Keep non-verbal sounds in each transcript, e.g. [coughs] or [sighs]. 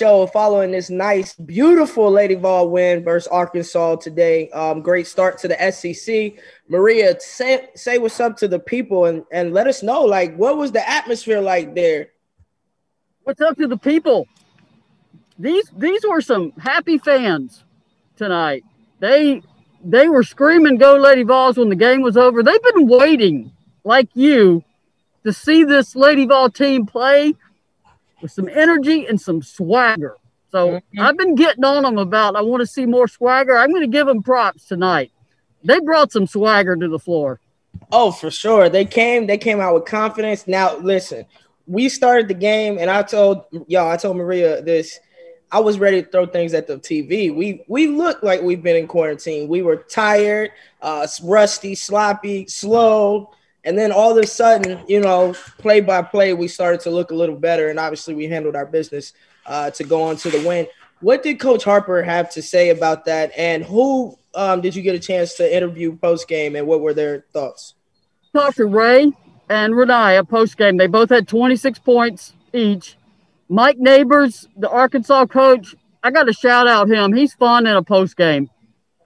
show following this nice, beautiful Lady Vol win versus Arkansas today. Um, great start to the SEC. Maria, say, say what's up to the people and, and let us know, like, what was the atmosphere like there? What's up to the people? These these were some happy fans tonight. They they were screaming "Go Lady Vols" when the game was over. They've been waiting, like you, to see this Lady Vol team play with some energy and some swagger. So mm-hmm. I've been getting on them about I want to see more swagger. I'm going to give them props tonight. They brought some swagger to the floor. Oh, for sure. They came. They came out with confidence. Now, listen. We started the game, and I told y'all. I told Maria this. I was ready to throw things at the TV. We we looked like we've been in quarantine. We were tired, uh, rusty, sloppy, slow. And then all of a sudden, you know, play by play, we started to look a little better. And obviously, we handled our business uh, to go on to the win. What did Coach Harper have to say about that? And who um, did you get a chance to interview post game and what were their thoughts? Talked to Rae and Rennia post game. They both had 26 points each. Mike Neighbors, the Arkansas coach, I got to shout out him. He's fun in a post game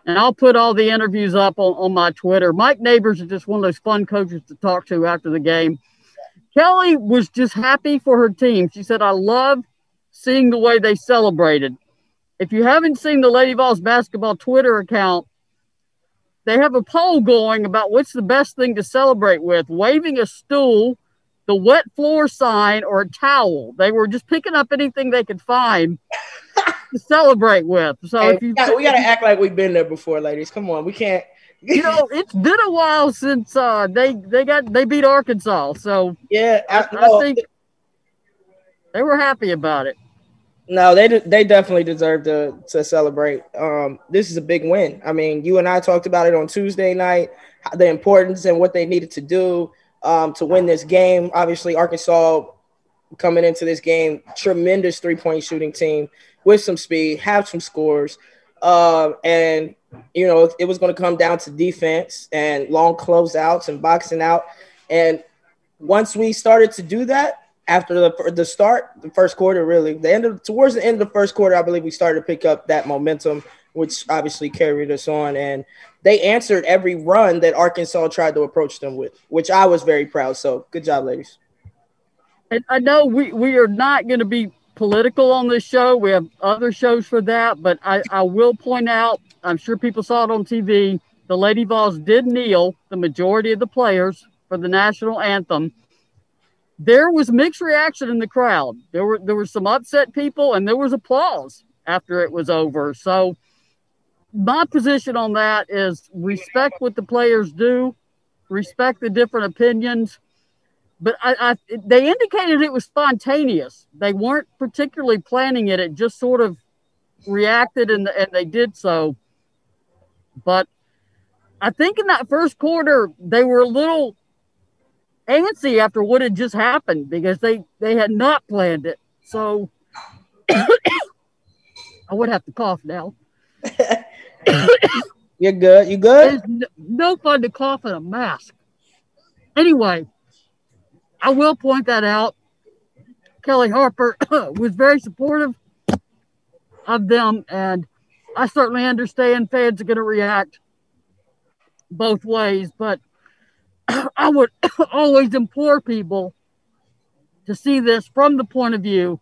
and I'll put all the interviews up on, on my Twitter. Mike Neighbors is just one of those fun coaches to talk to after the game. Kellie was just happy for her team. She said, I love seeing the way they celebrated. If you haven't seen the Lady Vols basketball Twitter account, they have a poll going about what's the best thing to celebrate with waving a stool, the wet floor sign, or a towel. They were just picking up anything they could find to celebrate with. So hey, if you, we got, to act like we've been there before, ladies. Come on, we can't. you know, [laughs] it's been a while since uh, they they got they beat Arkansas. So yeah, I, I, I think they were happy about it. No, they they definitely deserve to to celebrate. Um, this is a big win. I mean, you and I talked about it on Tuesday night, the importance and what they needed to do um, to win this game. Obviously, Arkansas coming into this game, tremendous three point shooting team with some speed, have some scores. Uh, and, you know, it was going to come down to defense and long closeouts and boxing out. And once we started to do that, after the, the start, the first quarter, really, the end of towards the end of the first quarter, I believe we started to pick up that momentum, which obviously carried us on. And they answered every run that Arkansas tried to approach them with, which I was very proud. So good job, ladies. And I know we, we are not going to be political on this show. We have other shows for that, but I, I will point out, I'm sure people saw it on TV. The Lady Vols did kneel, the majority of the players, for the national anthem. There was mixed reaction in the crowd. There were there were some upset people and there was applause after it was over. So my position on that is respect what the players do, respect the different opinions but I, I, they indicated it was spontaneous. They weren't particularly planning it. It just sort of reacted and, and they did so. But I think in that first quarter, they were a little antsy after what had just happened because they, they had not planned it. So [coughs] I would have to cough now. [coughs] You're good. You good? It's no fun to cough in a mask. Anyway, I will point that out. Kellie Harper [coughs] was very supportive of them, and I certainly understand fans are going to react both ways, but [coughs] I would [coughs] always implore people to see this from the point of view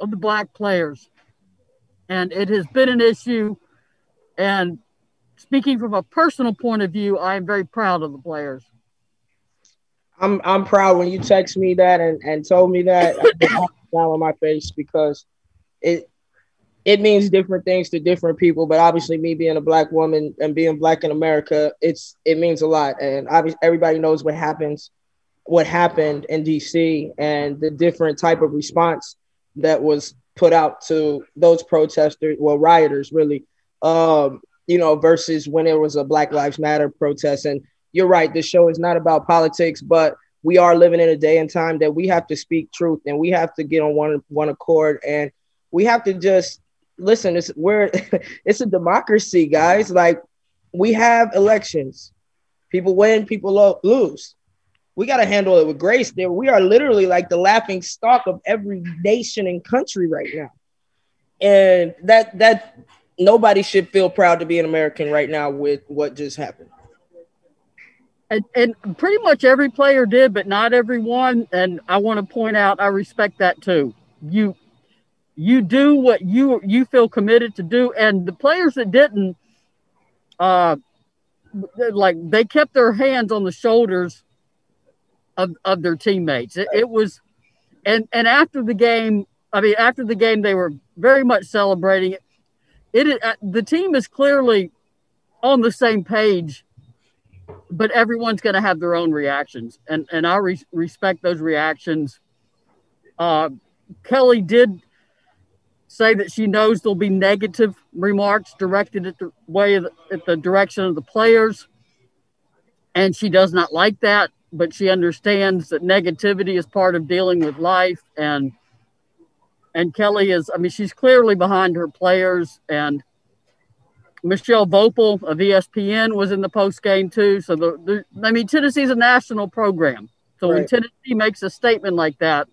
of the black players. And it has been an issue. And speaking from a personal point of view, I am very proud of the players. I'm I'm proud when you text me that and, and told me that down on my face because it it means different things to different people. But obviously, me being a black woman and being black in America, it's it means a lot. And obviously, everybody knows what happens, what happened in DC, and the different type of response that was put out to those protesters, well, rioters, really. Um, you know, versus when it was a Black Lives Matter protest and you're right. This show is not about politics, but we are living in a day and time that we have to speak truth and we have to get on one one accord and we have to just listen. It's we're [laughs] it's a democracy, guys. Like we have elections. People win, people lo- lose. we got to handle it with grace. There, we are literally like the laughing stock of every nation and country right now, and that that nobody should feel proud to be an American right now with what just happened. And, and pretty much every player did, but not everyone. And I want to point out, I respect that too. You you do what you you feel committed to do, and the players that didn't, uh, like they kept their hands on the shoulders of, of their teammates. It, it was, and and after the game, I mean, after the game, they were very much celebrating it. It uh, the team is clearly on the same page, but everyone's going to have their own reactions, and and I re- respect those reactions. Uh, Kellie did say that she knows there'll be negative remarks directed at the way the, at the direction of the players, and she does not like that but she understands that negativity is part of dealing with life and and Kellie is I mean she's clearly behind her players and Michelle Voepel of ESPN was in the post game too. So the, the I mean Tennessee's a national program. So right. when Tennessee makes a statement like that,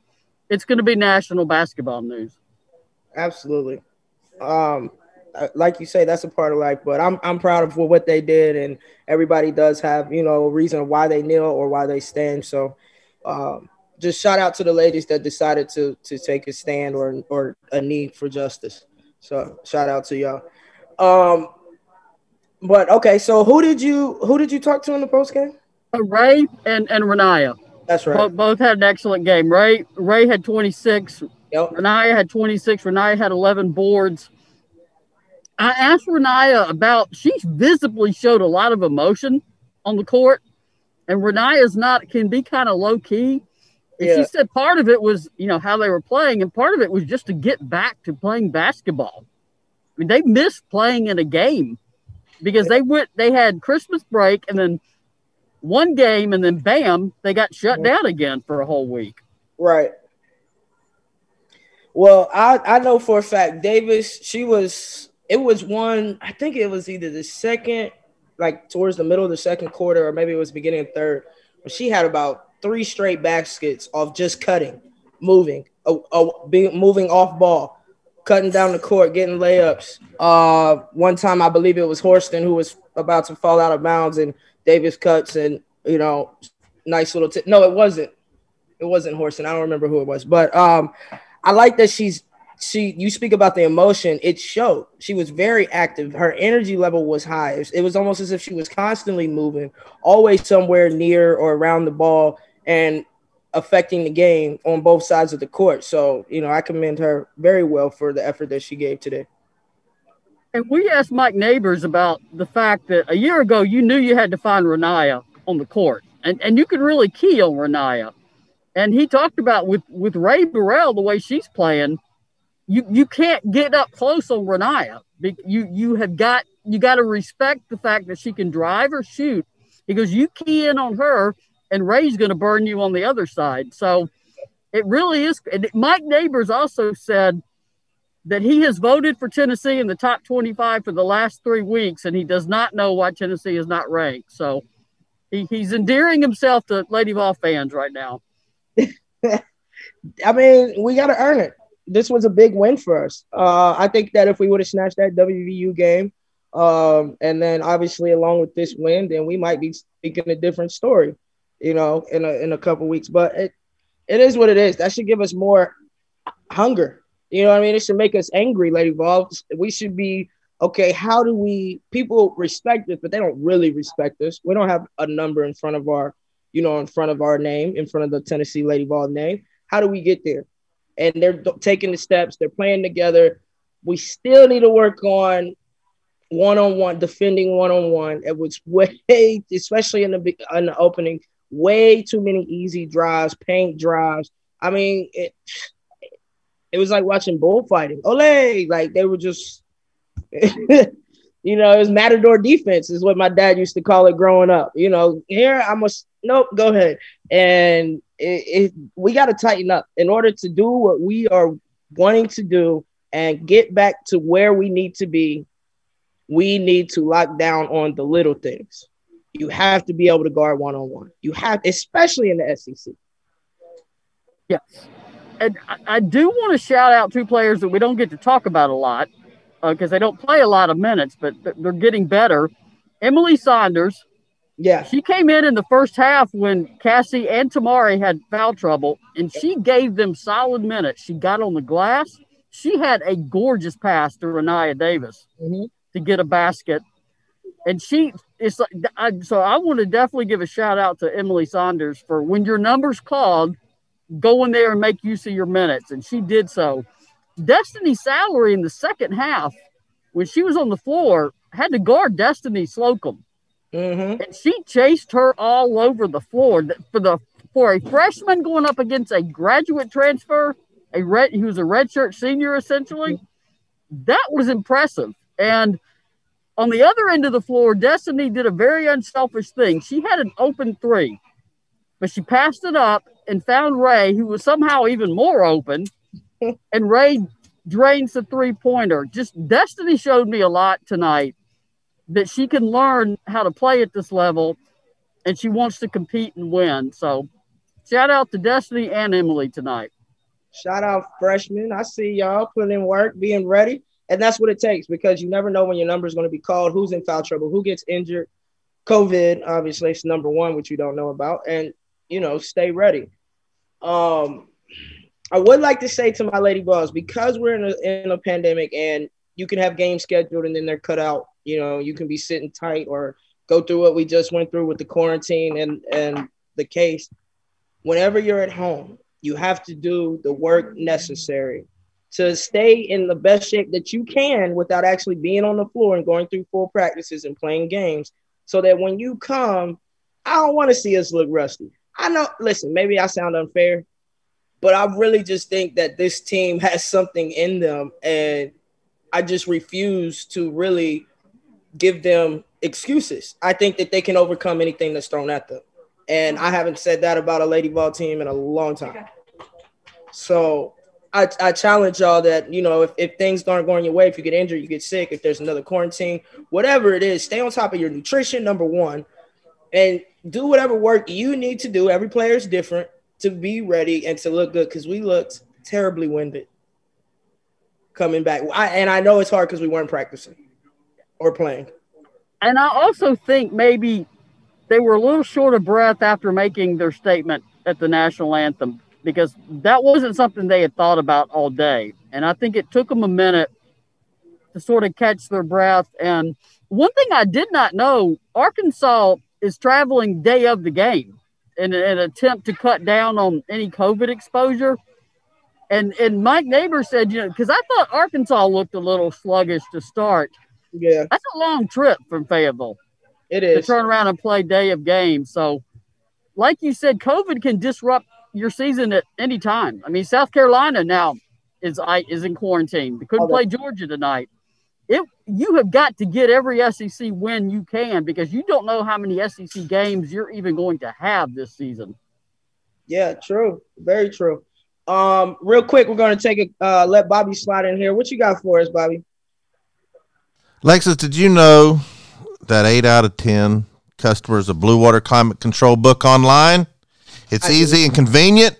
it's going to be national basketball news. Absolutely. Um, uh, like you say, that's a part of life. But I'm I'm proud of what they did, and everybody does have you know a reason why they kneel or why they stand. So, um, just shout out to the ladies that decided to to take a stand or or a knee for justice. So shout out to y'all. Um, but okay, so who did you who did you talk to in the post game? Uh, Rae and and Rennia. That's right. Both, both, had an excellent game. Rae Rae had 26. Yep. Rennia had 26. Rennia had 11 boards. I asked Rennia about, she visibly showed a lot of emotion on the court. And Rennia's not, can be kind of low key. And yeah. she said part of it was, you know, how they were playing, and part of it was just to get back to playing basketball. I mean, they missed playing in a game because they went, they had Christmas break and then one game, and then bam, they got shut down again for a whole week. Right. Well, I, I know for a fact Davis, she was it was one, I think it was either the second, like towards the middle of the second quarter, or maybe it was beginning of third, but she had about three straight baskets of just cutting, moving, uh, uh, being moving off ball, cutting down the court, getting layups. Uh, one time I believe it was Horston who was about to fall out of bounds, and Davis cuts, and you know, nice little. T- no, it wasn't. It wasn't Horston. I don't remember who it was, but um, I like that she's she you speak about the emotion it showed she was very active her energy level was high it was almost as if she was constantly moving always somewhere near or around the ball and affecting the game on both sides of the court. So you know i commend her very well for the effort that she gave today. And we asked mike neighbors about the fact that a year ago you knew you had to find rennia on the court and, and you could really key on rennia. And he talked about with with rae burrell the way she's playing you you can't get up close on Rennia. You you have got you got to respect the fact that she can drive or shoot. Because you key in on her and Rae's going to burn you on the other side. So it really is. Mike Neighbors also said that he has voted for Tennessee in the top 25 for the last three weeks, and he does not know why Tennessee is not ranked. So he, he's endearing himself to Lady Vol fans right now. [laughs] I mean, we got to earn it this was a big win for us. Uh, I think that if we would have snatched that WVU game, um, and then obviously along with this win, then we might be speaking a different story, you know, in a in a couple weeks. But it it is what it is. That should give us more hunger. You know what I mean? It should make us angry, Lady Vol. We should be okay. How do we? People respect us, but they don't really respect us. We don't have a number in front of our, you know, in front of our name, in front of the Tennessee Lady Vol name. How do we get there? and they're taking the steps. They're playing together. We still need to work on one on one defending one on one. It was [laughs] way, especially in the in the opening, way too many easy drives, paint drives. I mean, it it was like watching bullfighting. Ole, like they were just, [laughs] you know, it was matador defense is what my dad used to call it growing up. You know, here I must nope, go ahead, and it, it, we got to tighten up in order to do what we are wanting to do and get back to where we need to be. We need to lock down on the little things. You have to be able to guard one on one. You have, especially in the SEC. Yes. And I, I do want to shout out two players that we don't get to talk about a lot because uh, they don't play a lot of minutes, but they're getting better. Emily Saunders. Yeah. She came in in the first half when Cassie and Tamari had foul trouble, and she gave them solid minutes. She got on the glass. She had a gorgeous pass to Rennia Davis mm-hmm. to get a basket. And she is like, I, so I want to definitely give a shout out to Emily Saunders for when your number's called, go in there and make use of your minutes. And she did so. Destiny Salary in the second half, when she was on the floor, had to guard Destiny Slocum. Mm-hmm. And she chased her all over the floor. For the for a freshman going up against a graduate transfer, a red he was a redshirt senior essentially, that was impressive. And on the other end of the floor, Destiny did a very unselfish thing. She had an open three, but she passed it up and found Rae, who was somehow even more open. [laughs] and Rae drains the three pointer. Just Destiny showed me a lot tonight that she can learn how to play at this level and she wants to compete and win. So shout out to Destiny and Emily tonight. Shout out freshmen. I see y'all putting in work, being ready. And that's what it takes because you never know when your number is going to be called, who's in foul trouble, who gets injured. COVID, obviously, it's number one, which you don't know about. And, you know, stay ready. Um, I would like to say to my Lady Vols, because we're in a, in a pandemic and you can have games scheduled and then they're cut out, you know, you can be sitting tight or go through what we just went through with the quarantine and, and the case. Whenever you're at home, you have to do the work necessary to stay in the best shape that you can without actually being on the floor and going through full practices and playing games so that when you come, I don't want to see us look rusty. I know, listen, maybe I sound unfair, but I really just think that this team [laughs] has something in them and I just refuse to really give them excuses. I think that they can overcome anything that's thrown at them. And I haven't said that about a Lady Vol team in a long time. So I, I challenge y'all that, you know, if, if things aren't going your way, if you get injured, you get sick, if there's another quarantine, whatever it is, stay on top of your nutrition, number one, and do whatever work you need to do. Every player is different to be ready and to look good because we looked terribly winded coming back. I, and I know it's hard because we weren't practicing or playing. And I also think maybe they were a little short of breath after making their statement at the national anthem because that wasn't something they had thought about all day. And I think it took them a minute to sort of catch their breath. And one thing I did not know Arkansas is traveling day of the game in an attempt to cut down on any COVID exposure. And and Mike Neighbor said, you know, because I thought Arkansas looked a little sluggish to start. Yeah. That's a long trip from Fayetteville. It is. To turn around and play day of game. So, like you said, COVID can disrupt your season at any time. I mean, South Carolina now is I is in quarantine. They couldn't play Georgia tonight. It you have got to get every SEC win you can because you don't know how many SEC games you're even going to have this season. Yeah, true. Very true. Um, real quick, we're going to take a uh, let Bobby slide in here. What you got for us, Bobby? Lexus, did you know that eight out of ten customers of Blue Water Climate Control book online? It's I easy and convenient.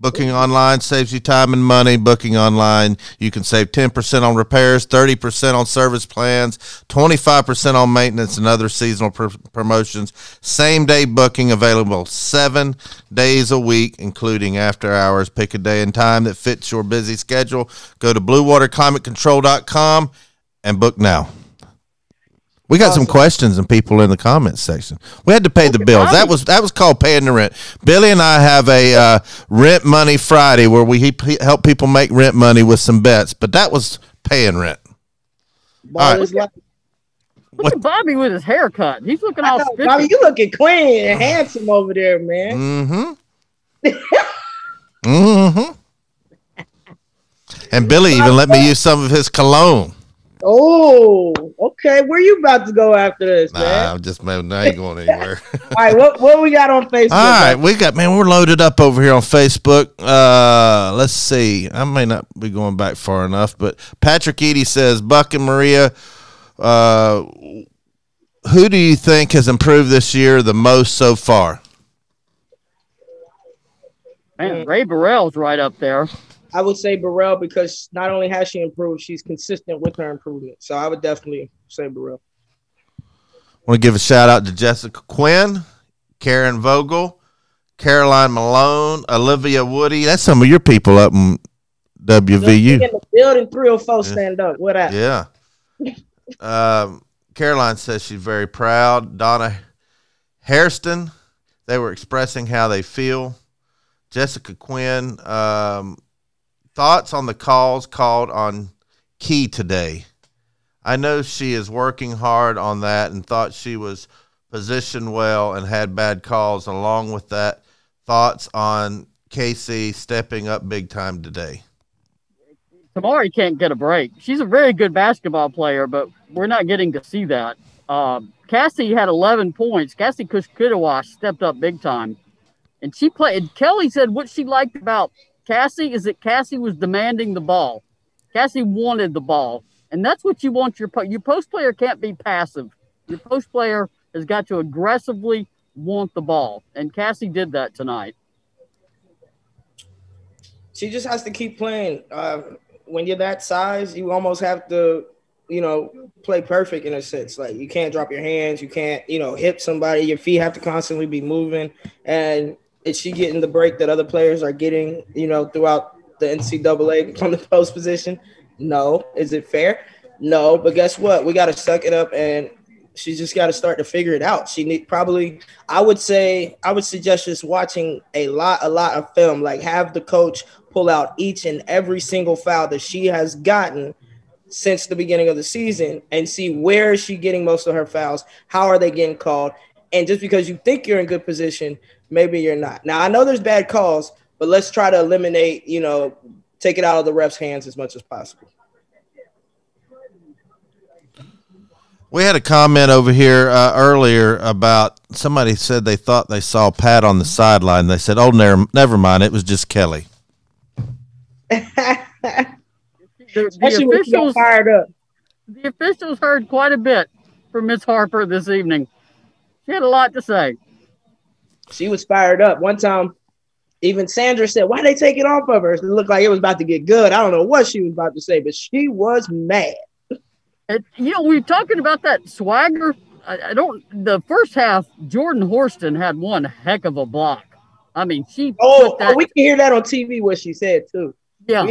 Booking online saves you time and money. Booking online, you can save 10% on repairs, 30% on service plans, 25% on maintenance and other seasonal pr- promotions. Same day booking available seven days a week, including after hours. Pick a day and time that fits your busy schedule. Go to bluewaterclimatecontrol.com and book now. We got awesome. some questions and people in the comments section. We had to pay the bills. That was that was called paying the rent. Billy and I have a uh, rent money Friday where we help people make rent money with some bets, but that was paying rent. All right. Look what? at Bobby with his haircut. He's looking all. Know, Bobby, you looking clean and handsome over there, man. Mm-hmm. [laughs] mm-hmm. And Billy even let me use some of his cologne. Oh, okay. Where you about to go after this, nah, man? I'm just man, I ain't going anywhere. [laughs] All right, what what we got on Facebook? All right, we got man, we're loaded up over here on Facebook. Uh, let's see. I may not be going back far enough, but Patrick Eady says Buck and Maria uh who do you think has improved this year the most so far? Man, Rae Burrell's right up there. I would say Burrell because not only has she improved, she's consistent with her improvement. So I would definitely say Burrell. I want to give a shout out to Jessica Quinn, Karen Vogel, Caroline Malone, Olivia Woody. That's some of your people up in WVU. In the building, 304 stand up. What up? Yeah. [laughs] um, Caroline says she's very proud. Donna Hairston, they were expressing how they feel. Jessica Quinn, um, thoughts on the calls called on Key today. I know she is working hard on that and thought she was positioned well and had bad calls. Along with that, thoughts on Casey stepping up big time today. Tamari can't get a break. She's a very good basketball player, but we're not getting to see that. Um, Cassie had 11 points. Cassie Kushkituah stepped up big time. And she played. Kellie said what she liked about Cassie is that Cassie was demanding the ball. Cassie wanted the ball, and that's what you want your your post player can't be passive. Your post player has got to aggressively want the ball, and Cassie did that tonight. She just has to keep playing. Uh, when you're that size, you almost have to, you know, play perfect in a sense. Like you can't drop your hands, you can't, you know, hit somebody. Your feet have to constantly be moving, and is she getting the break that other players are getting, you know, throughout the NCAA from the post position? No. Is it fair? No. But guess what? We got to suck it up and she's just got to start to figure it out. She need probably, I would say, I would suggest just watching a lot, a lot of film. Like have the coach pull out each and every single foul that she has gotten since the beginning of the season and see where is she getting most of her fouls, how are they getting called, and just because you think you're in good position maybe you're not. Now I know there's bad calls, but let's try to eliminate, you know, take it out of the ref's hands as much as possible. We had a comment over here uh, earlier about somebody said they thought they saw Pat on the sideline. They said, "Oh, never, never mind. It was just Kellie." [laughs] the, the officials fired up. The officials heard quite a bit from Miss Harper this evening. She had a lot to say she was fired up. One time, even Sandra said, "Why they take it off of her?" It looked like it was about to get good. I don't know what she was about to say, but she was mad. And, you know, we are talking about that swagger. I, I, don't. The first half, Jordan Horston had one heck of a block. I mean, she. Oh, oh, that, oh we can hear that on TV. What she said too. Yeah,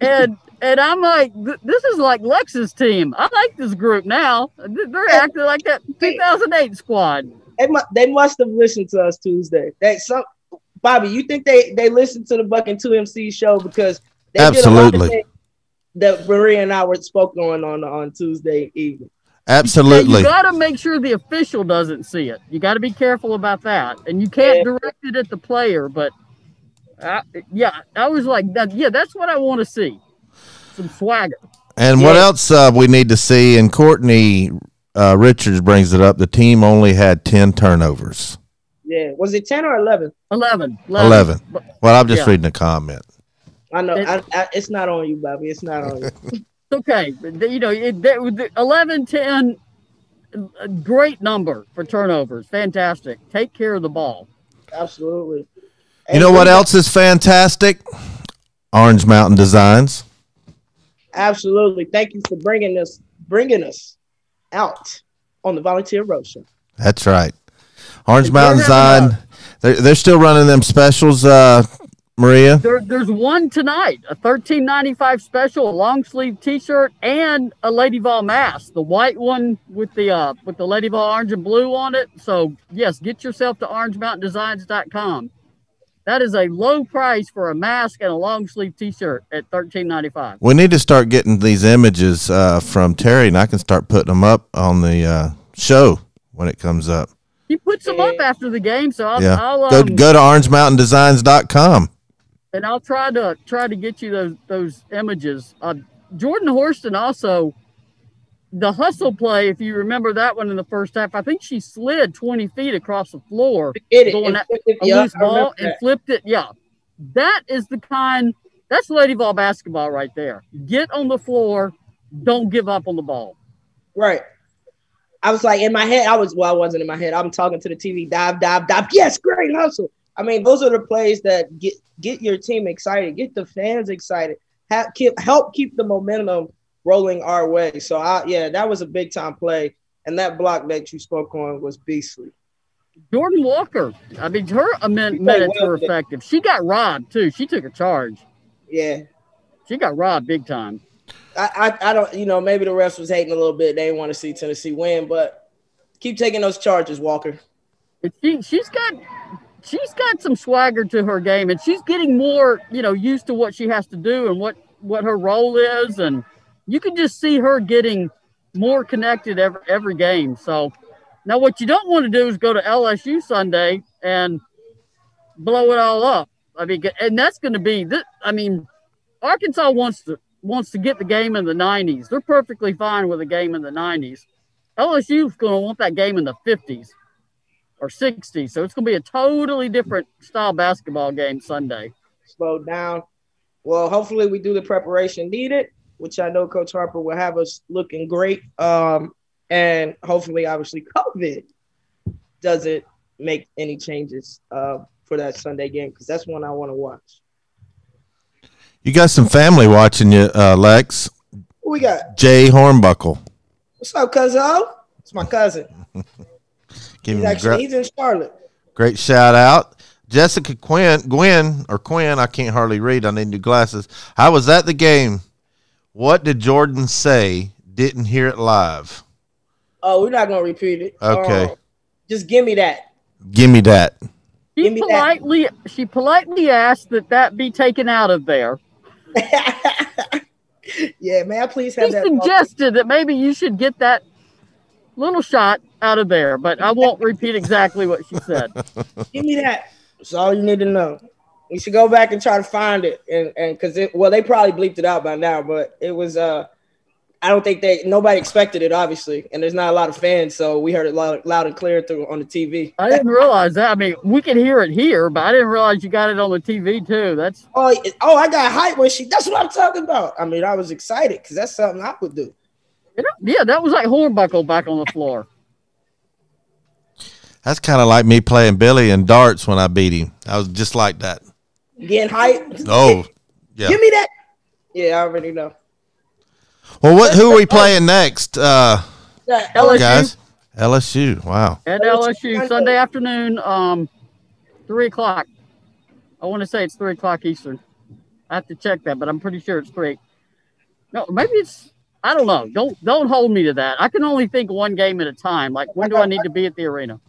and and I'm like, this is like Lex's team. I like this group now. They're acting like that 2008 squad they, mu- they must have listened to us Tuesday. They some Bobby, you think they they listened to the Buck and Two MC show because they absolutely that Maria and I were spoke on on on Tuesday evening. Absolutely. You got to make sure the official doesn't see it. You got to be careful about that, and you can't yeah. direct it at the player. But I, yeah, I was like, that, yeah, that's what I want to see. Some swagger. And yeah. what else uh, we need to see? And Courtney uh, Richards brings it up. The team only had 10 turnovers. Yeah. Was it 10 or 11? 11. 11. 11. Well, I'm just yeah. reading a comment. I know. It, I, I, it's not on you, Bobby. It's not on you. [laughs] okay. You know, it, 11, 10, great number for turnovers. Fantastic. Take care of the ball. Absolutely. You know what else is fantastic? Orange Mountain Designs. Absolutely. Thank you for bringing us bringing us out on the Volunteer Roadshow. That's right. Orange Mountain Design. They're, they're still running them specials, uh, Maria. There, there's one tonight, a thirteen ninety five special, a long sleeve T-shirt, and a Lady Vol mask, the white one with the uh, with the Lady Vol orange and blue on it. So yes, get yourself to OrangeMountainDesigns.com. That is a low price for a mask and a long sleeve T-shirt at thirteen ninety five. We need to start getting these images uh, from Terry, and I can start putting them up on the uh, show when it comes up. He puts them up after the game, so I'll, yeah. I'll um, go go to OrangeMountainDesigns.com. And I'll try to try to get you those those images. Uh, Jordan Horston also the hustle play, if you remember that one in the first half, I think she slid 20 feet across the floor, it, going at a yeah, loose ball and flipped it. Yeah. That is the kind, that's Lady Vol basketball right there. Get on the floor, don't give up on the ball. Right. I was like in my head. I was well, I wasn't in my head. I'm talking to the TV. Dive, dive, dive. Yes, great hustle. I mean, those are the plays that get get your team excited, get the fans excited, have, keep, help keep the momentum rolling our way. So I yeah, that was a big time play, and that block that you spoke on was beastly. Jordan Walker. I mean, her minutes well were effective. She got robbed too. She took a charge. Yeah, she got robbed big time. I, I, I don't, you know, maybe the refs was hating a little bit. They didn't want to see Tennessee win, but keep taking those charges, Walker. She, she's got she's got some swagger to her game, and she's getting more, you know, used to what she has to do and what what her role is, and you can just see her getting more connected every every game. So now, what you don't want to do is go to LSU Sunday and blow it all up. I mean, and that's going to be this. I mean, Arkansas wants to wants to get the game in the 90s. They're perfectly fine with a game in the 90s. LSU's going to want that game in the 50s or 60s. So it's going to be a totally different style basketball game Sunday. Slow down. Well, hopefully we do the preparation needed, which I know Coach Harper will have us looking great. Um, and hopefully, obviously, COVID doesn't make any changes uh, for that Sunday game because that's one I want to watch. You got some family watching you, uh, Lex. Who we got? Jay Hornbuckle. What's up, cousin? It's my cousin. [laughs] Give he's actually gra- he's in Charlotte. Great shout out. Jessica Quinn, Gwen or Quinn, I can't hardly read. I need new glasses. How was that the game? What did Jordan say? Didn't hear it live. Oh, we're not gonna repeat it. Okay. Um, just give me that. Give me that. She politely that. she politely asked that that be taken out of there. [laughs] yeah, may I please have he that? suggested that maybe you should get that little shot out of there, but I won't repeat exactly what she said. [laughs] Give me that. That's all you need to know. You should go back and try to find it, and and because it well they probably bleeped it out by now, but it was uh I don't think they nobody expected it, obviously, and there's not a lot of fans, so we heard it loud, loud and clear through on the TV. I didn't realize that. I mean, we can hear it here, but I didn't realize you got it on the TV too. That's oh, oh, I got hype when she. That's what I'm talking about. I mean, I was excited because that's something I would do. Yeah, that was like hornbuckle back on the floor. That's kind of like me playing Billy and darts when I beat him. I was just like that. Getting hyped. Oh, yeah. Give me that. Yeah, I already know. Well, what? Who are we playing next? Uh, LSU. Guys, LSU. Wow. At LSU Sunday afternoon, um, three o'clock. I want to say it's three o'clock Eastern. I have to check that, but I'm pretty sure it's three. No, maybe it's. I don't know. Don't don't hold me to that. I can only think one game at a time. Like when do I need to be at the arena?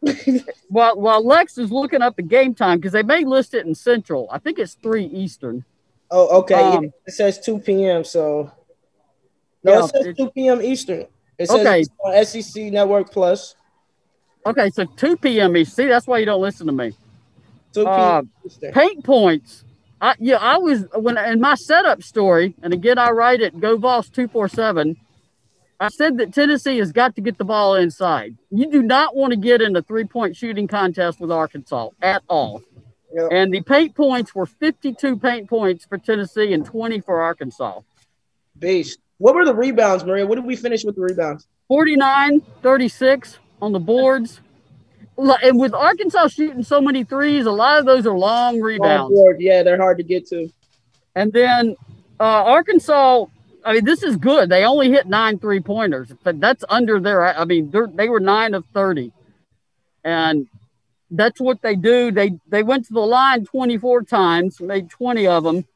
[laughs] while while Lex is looking up the game time because they may list it in Central. I think it's three Eastern. Oh, okay. Um, it says two p.m. So no, yeah, it says it, 2 p.m. Eastern. It says okay. on SEC Network Plus. Okay, so 2 p.m. Eastern. See, that's why you don't listen to me. 2 p.m. Uh, Eastern. Paint points. I, yeah, I was when in my setup story, and again I write it GoVols two four seven. I said that Tennessee has got to get the ball inside. You do not want to get in a three point shooting contest with Arkansas at all. Yep. And the paint points were 52 paint points for Tennessee and 20 for Arkansas. Beast. What were the rebounds, Maria? What did we finish with the rebounds? 49, 36 on the boards. And with Arkansas shooting so many threes, a lot of those are long rebounds. Long board. Yeah, they're hard to get to. And then uh, Arkansas, I mean, this is good. They only hit nine three pointers, but that's under their, I mean, they were nine of 30. And that's what they do. They they went to the line 24 times, made 20 of them.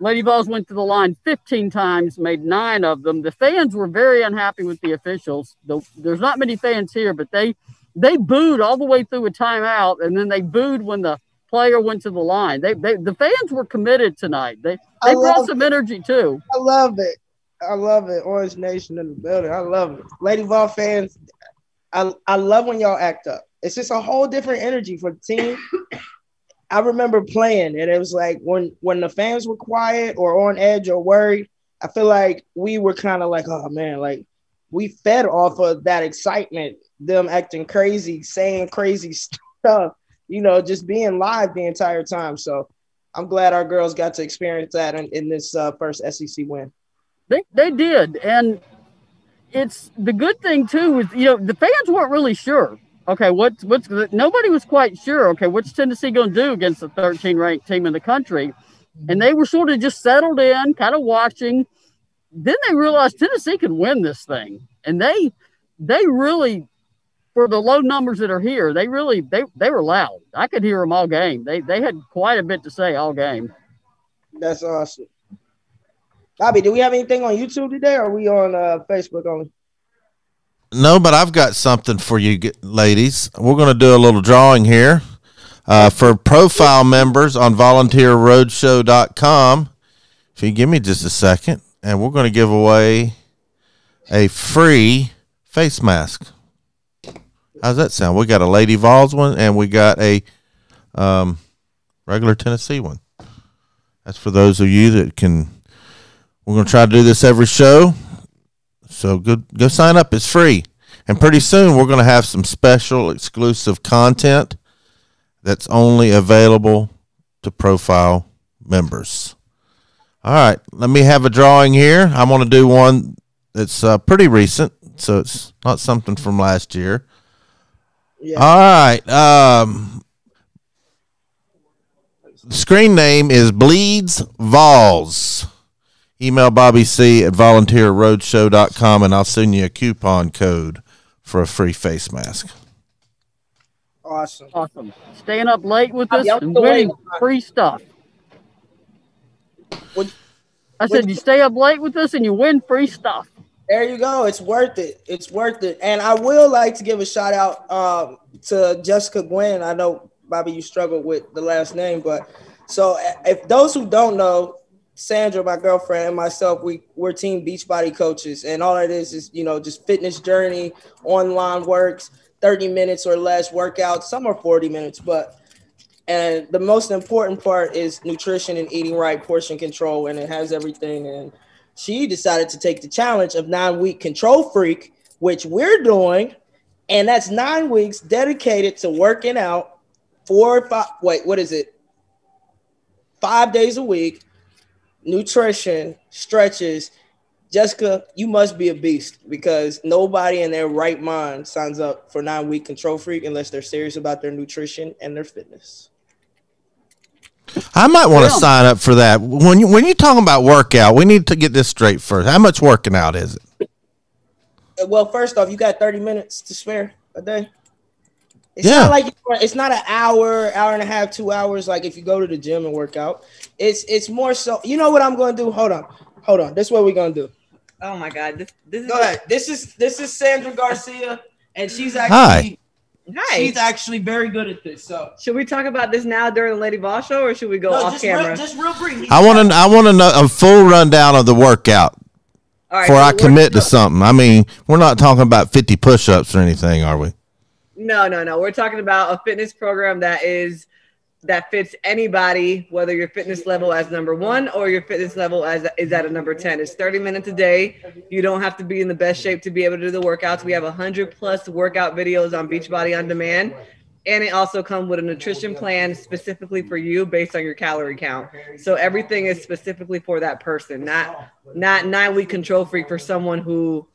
Lady Vols went to the line 15 times, made nine of them. The fans were very unhappy with the officials. The, there's not many fans here, but they they booed all the way through a timeout, and then they booed when the player went to the line. They, they the fans were committed tonight. They they brought some it. energy too. I love it. I love it. Orange Nation in the building. I love it. Lady Vol fans, I, I love when y'all act up. It's just a whole different energy for the team. I remember playing, and it was like when when the fans were quiet or on edge or worried, I feel like we were kind of like, oh man, like we fed off of that excitement, them acting crazy, saying crazy [laughs] stuff, you know, just being live the entire time. So I'm glad our girls got to experience that in, in this uh, first SEC win. They they did, and it's the good thing too is you know the fans weren't really sure. Okay, what's what's nobody was quite sure. Okay, what's Tennessee going to do against the 13 ranked team in the country? And they were sort of just settled in, kind of watching. Then they realized Tennessee could win this thing, and they they really for the low numbers that are here, they really they they were loud. I could hear them all game. They they had quite a bit to say all game. That's awesome. Bobby, do we have anything on YouTube today? Or are we on uh, Facebook only? No, but I've got something for you, ladies. We're going to do a little drawing here uh, for profile members on volunteerroadshow.com. If you give me just a second, and we're going to give away a free face mask. How's that sound? We got a Lady Vols one, and we got a um, regular Tennessee one. That's for those of you that can. We're going to try to do this every show. So go go sign up. It's free. And pretty soon we're going to have some special exclusive content that's only available to profile members. All right, let me have a drawing here. I want to do one that's uh, pretty recent, so it's not something from last year. Yeah. All right. Um, screen name is Bleeds Vols. Email Bobby C at volunteerroadshow.com and I'll send you a coupon code for a free face mask. Awesome. Awesome. Staying up late with us and winning free stuff. What, I said you stay up late with us and you win free stuff. There you go. It's worth it. It's worth it. And I will like to give a shout out um, to Jessica Gwen. I know Bobby, you struggled with the last name, but so if those who don't know, Sandra, my girlfriend, and myself, we we're team Beachbody coaches, and all it is is you know just fitness journey, online works, thirty minutes or less workouts. Some are forty minutes, but and the most important part is nutrition and eating right, portion control, and it has everything. And she decided to take the challenge of nine week control freak, which we're doing, and that's nine weeks dedicated to working out four, or five. Wait, what is it? Five days a week nutrition, stretches. Jessica, you must be a beast because nobody in their right mind signs up for nine week control freak unless they're serious about their nutrition and their fitness. I might want to sign up for that. When you when you're talking about workout, we need to get this straight first. How much working out is it? Uh, well, first off, you got 30 minutes to spare a day. It's yeah. not like it's not an hour, hour and a half, two hours. Like if you go to the gym and work out, it's it's more so. You know what I'm going to do? Hold on, hold on. This is what we're going to do. Oh my God! This this is go ahead. This is this is Sandra Garcia, and she's actually. Hi. Hi. She's actually very good at this. So should we talk about this now during the Lady Vol show, or should we go no, off just camera? Real, just real brief. I want to. I want to know a full rundown of the workout before so I commit to something. I mean, we're not talking about fifty push-ups or anything, are we? No, no, no. We're talking about a fitness program that is that fits anybody, whether your fitness level as number one or your fitness level as is at a number 10. It's 30 minutes a day. You don't have to be in the best shape to be able to do the workouts. We have a 100 plus workout videos on Beachbody on Demand. And it also comes with a nutrition plan specifically for you based on your calorie count. So everything is specifically for that person, not not nine week control freak for someone who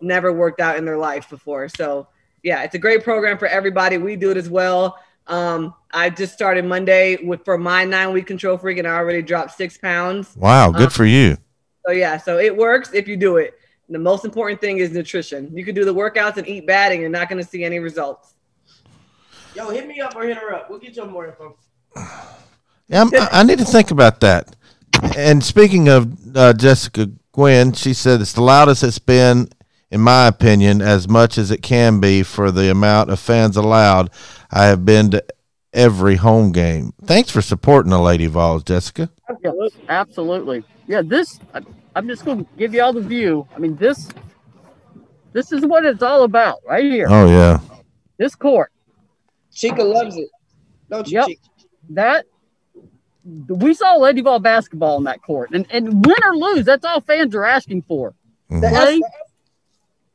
never worked out in their life before. So yeah, it's a great program for everybody. We do it as well. Um, I just started Monday with for my nine week control freak, and I already dropped six pounds. Wow, good um, for you. So yeah, so it works if you do it. And the most important thing is nutrition. You can do the workouts and eat bad, and you're not going to see any results. Yo, hit me up or hit her up. We'll get you more info. [sighs] Yeah, I'm, i need to think about that. And speaking of uh, Jessica Gwen, she said it's the loudest it's been in my opinion, as much as it can be for the amount of fans allowed. I have been to every home game. Thanks for supporting the Lady Vols, Jessica. Absolutely. Absolutely. Yeah, this I'm just going to give you all the view. I mean, this this is what it's all about right here. Oh yeah. This court. Chica loves it. Don't you? Yep. Chica? That we saw Lady Vol basketball in that court, and and win or lose, that's all fans are asking for. Mm-hmm. Play,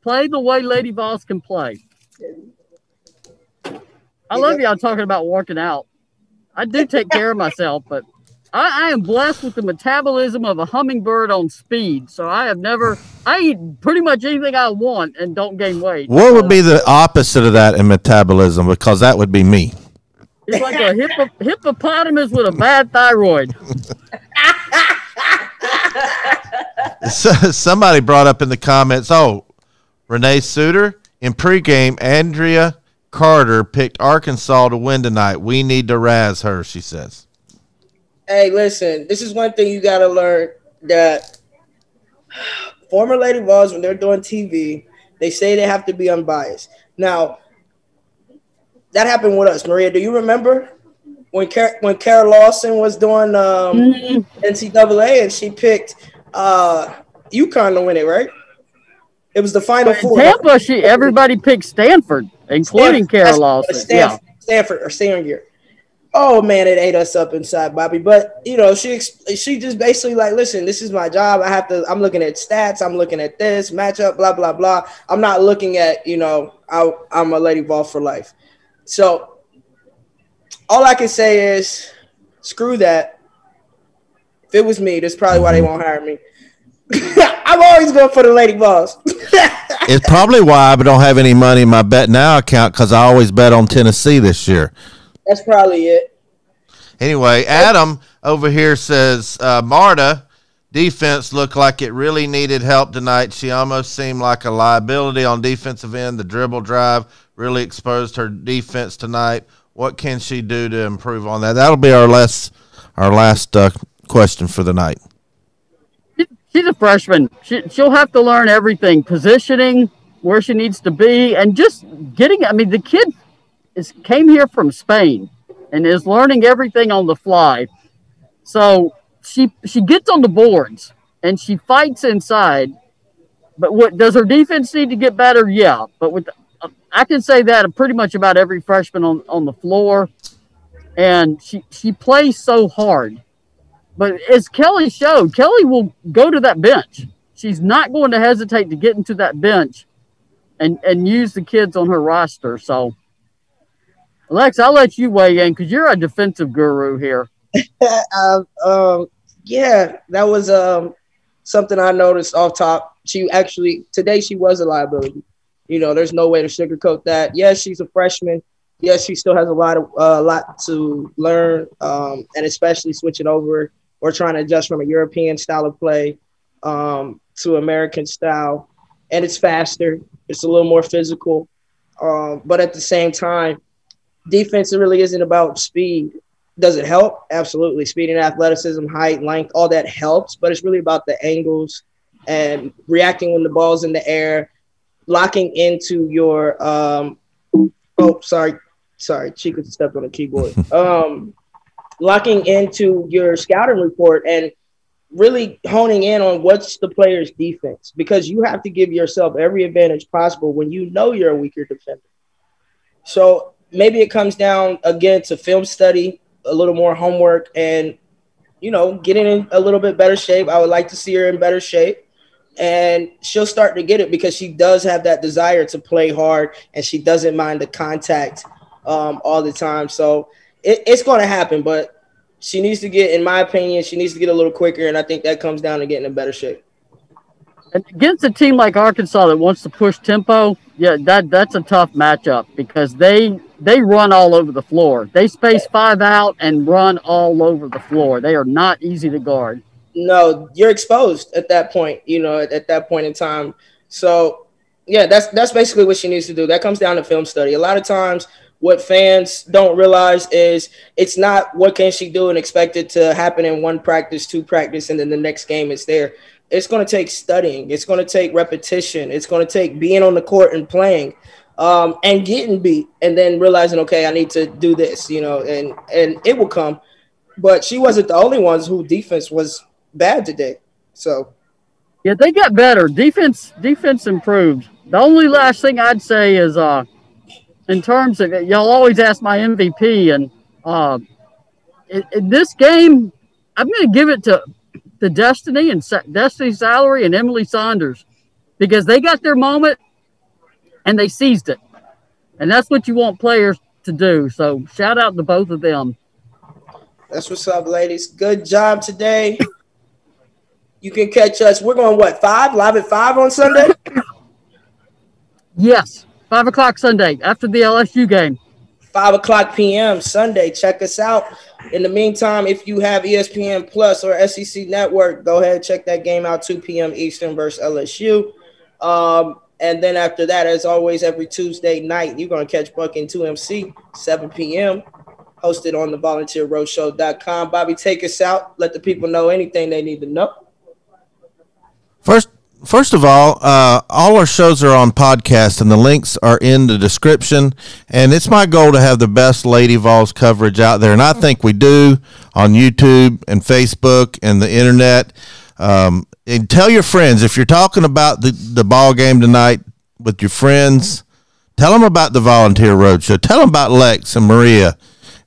play the way Lady Vols can play. I love y'all talking about working out. I do take care of myself, but I, I, am blessed with the metabolism of a hummingbird on speed. So I have never, I eat pretty much anything I want and don't gain weight. What would be the opposite of that in metabolism? Because that would be me. It's like a hippo, hippopotamus with a bad thyroid. [laughs] so, somebody brought up in the comments, oh, Renee Suter in pregame, Andraya Carter picked Arkansas to win tonight. We need to razz her, she says. Hey, listen, this is one thing you got to learn that former Lady Vols, when they're doing TV, they say they have to be unbiased. Now, that happened with us. Maria, do you remember when Car- when Kara Lawson was doing um, mm-hmm. NCAA and she picked uh, UConn to win it, right? It was the final but four. Tampa, she everybody picked Stanford, including Kara Lawson. Stanford, yeah. Stanford or senior year. Oh man, it ate us up inside, Bobby. But you know, she she just basically like, listen, this is my job. I have to. I'm looking at stats. I'm looking at this matchup. Blah blah blah. I'm not looking at you know. I, I'm a lady Vol for life. So all I can say is, screw that. If it was me, that's probably why they won't hire me. [laughs] I'm always going for the lady Vols. [laughs] it's probably why I don't have any money in my bet now account because I always bet on Tennessee this year. That's probably it. Anyway, Adam over here says uh, Marta defense looked like it really needed help tonight. She almost seemed like a liability on defensive end. The dribble drive really exposed her defense tonight. What can she do to improve on that? That'll be our last our last uh, question for the night. She's a freshman. She, she'll have to learn everything: positioning, where she needs to be, and just getting. I mean, the kid is came here from Spain and is learning everything on the fly. So she she gets on the boards and she fights inside. But what does her defense need to get better? Yeah, but with I can say that pretty much about every freshman on, on the floor. And she, she plays so hard. But as Kellie showed, Kellie will go to that bench. She's not going to hesitate to get into that bench and, and use the kids on her roster. So, Alex, I'll let you weigh in because you're a defensive guru here. [laughs] uh, um, yeah, that was um, something I noticed off top. She actually, today, she was a liability. You know, there's no way to sugarcoat that. Yes, she's a freshman. Yes, she still has a lot of a uh, lot to learn, um, and especially switching over or trying to adjust from a European style of play um, to American style. And it's faster. It's a little more physical, um, but at the same time, defense really isn't about speed. Does it help? Absolutely. Speed and athleticism, height, length, all that helps, but it's really about the angles and reacting when the ball's in the air locking into your um oh sorry sorry Chica stepped on the keyboard [laughs] um locking into your scouting report and really honing in on what's the player's defense. Because you have to give yourself every advantage possible when you know you're a weaker defender. So maybe it comes down again to film study a little more homework and you know getting in a little bit better shape. I would like to see her in better shape. And she'll start to get it because she does have that desire to play hard and she doesn't mind the contact um, all the time. So it, it's going to happen, but she needs to get, in my opinion, she needs to get a little quicker, and I think that comes down to getting in better shape. And against a team like Arkansas that wants to push tempo, yeah, that that's a tough matchup because they they run all over the floor. They space five out and run all over the floor. They are not easy to guard no, you're exposed at that point, you know, at, at, that point in time. So yeah, that's that's basically what she needs to do. That comes down to film study. A lot of times what fans don't realize is it's not what can she do and expect it to happen in one practice, two practice, and then the next game is there. It's going to take studying. It's going to take repetition. It's going to take being on the court and playing, um, and getting beat, and then realizing, okay, I need to do this, you know, and and it will come. But she wasn't the only ones who defense was bad today. So yeah, they got better. Defense defense improved. The only last thing I'd say is uh in terms of y'all always ask my MVP and uh in, in this game I'm going to give it to the Destiny and Destiny Salary and Emily Saunders because they got their moment and they seized it. And that's what you want players to do. So shout out to both of them. That's what's up, ladies. Good job today. You can catch us. We're going what five live at five on Sunday. Yes, five o'clock Sunday after the LSU game. 5 o'clock p.m. Sunday. Check us out. In the meantime, if you have ESPN Plus or SEC Network, go ahead and check that game out 2 p.m. Eastern versus LSU. Um, and then after that, as always, every Tuesday night, you're going to catch Buck and 2MC, 7 p.m., hosted on the volunteerroadshow.com. Bobby, take us out. Let the people know anything they need to know. First, first of all, uh, all our shows are on podcast, and the links are in the description. And it's my goal to have the best Lady Vols coverage out there, and I think we do on YouTube and Facebook and the internet. Um, and tell your friends if you're talking about the the ball game tonight with your friends. Tell them about the Volunteer Roadshow. Tell them about Lex and Maria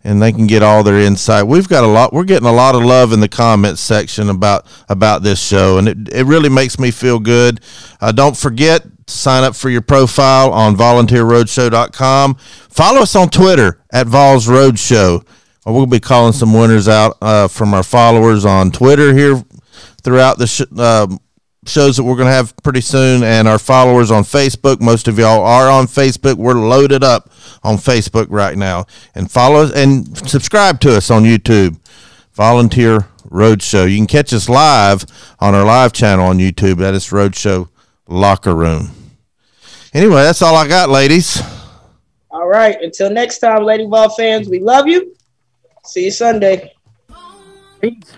and they can get all their insight. We've got a lot. We're getting a lot of love in the comments section about about this show, and it, it really makes me feel good. Uh, don't forget to sign up for your profile on volunteerroadshow.com. Follow us on Twitter at Vols Roadshow. We'll be calling some winners out uh, from our followers on Twitter here throughout the sh- uh, shows that we're going to have pretty soon and our followers on Facebook. Most of y'all are on Facebook. We're loaded up on Facebook right now. And follow us and subscribe to us on YouTube. Volunteer Roadshow. You can catch us live on our live channel on YouTube. That is Roadshow Locker Room. Anyway, that's all I got, ladies. All right. Until next time, Lady Vol fans, we love you. See you Sunday. Peace.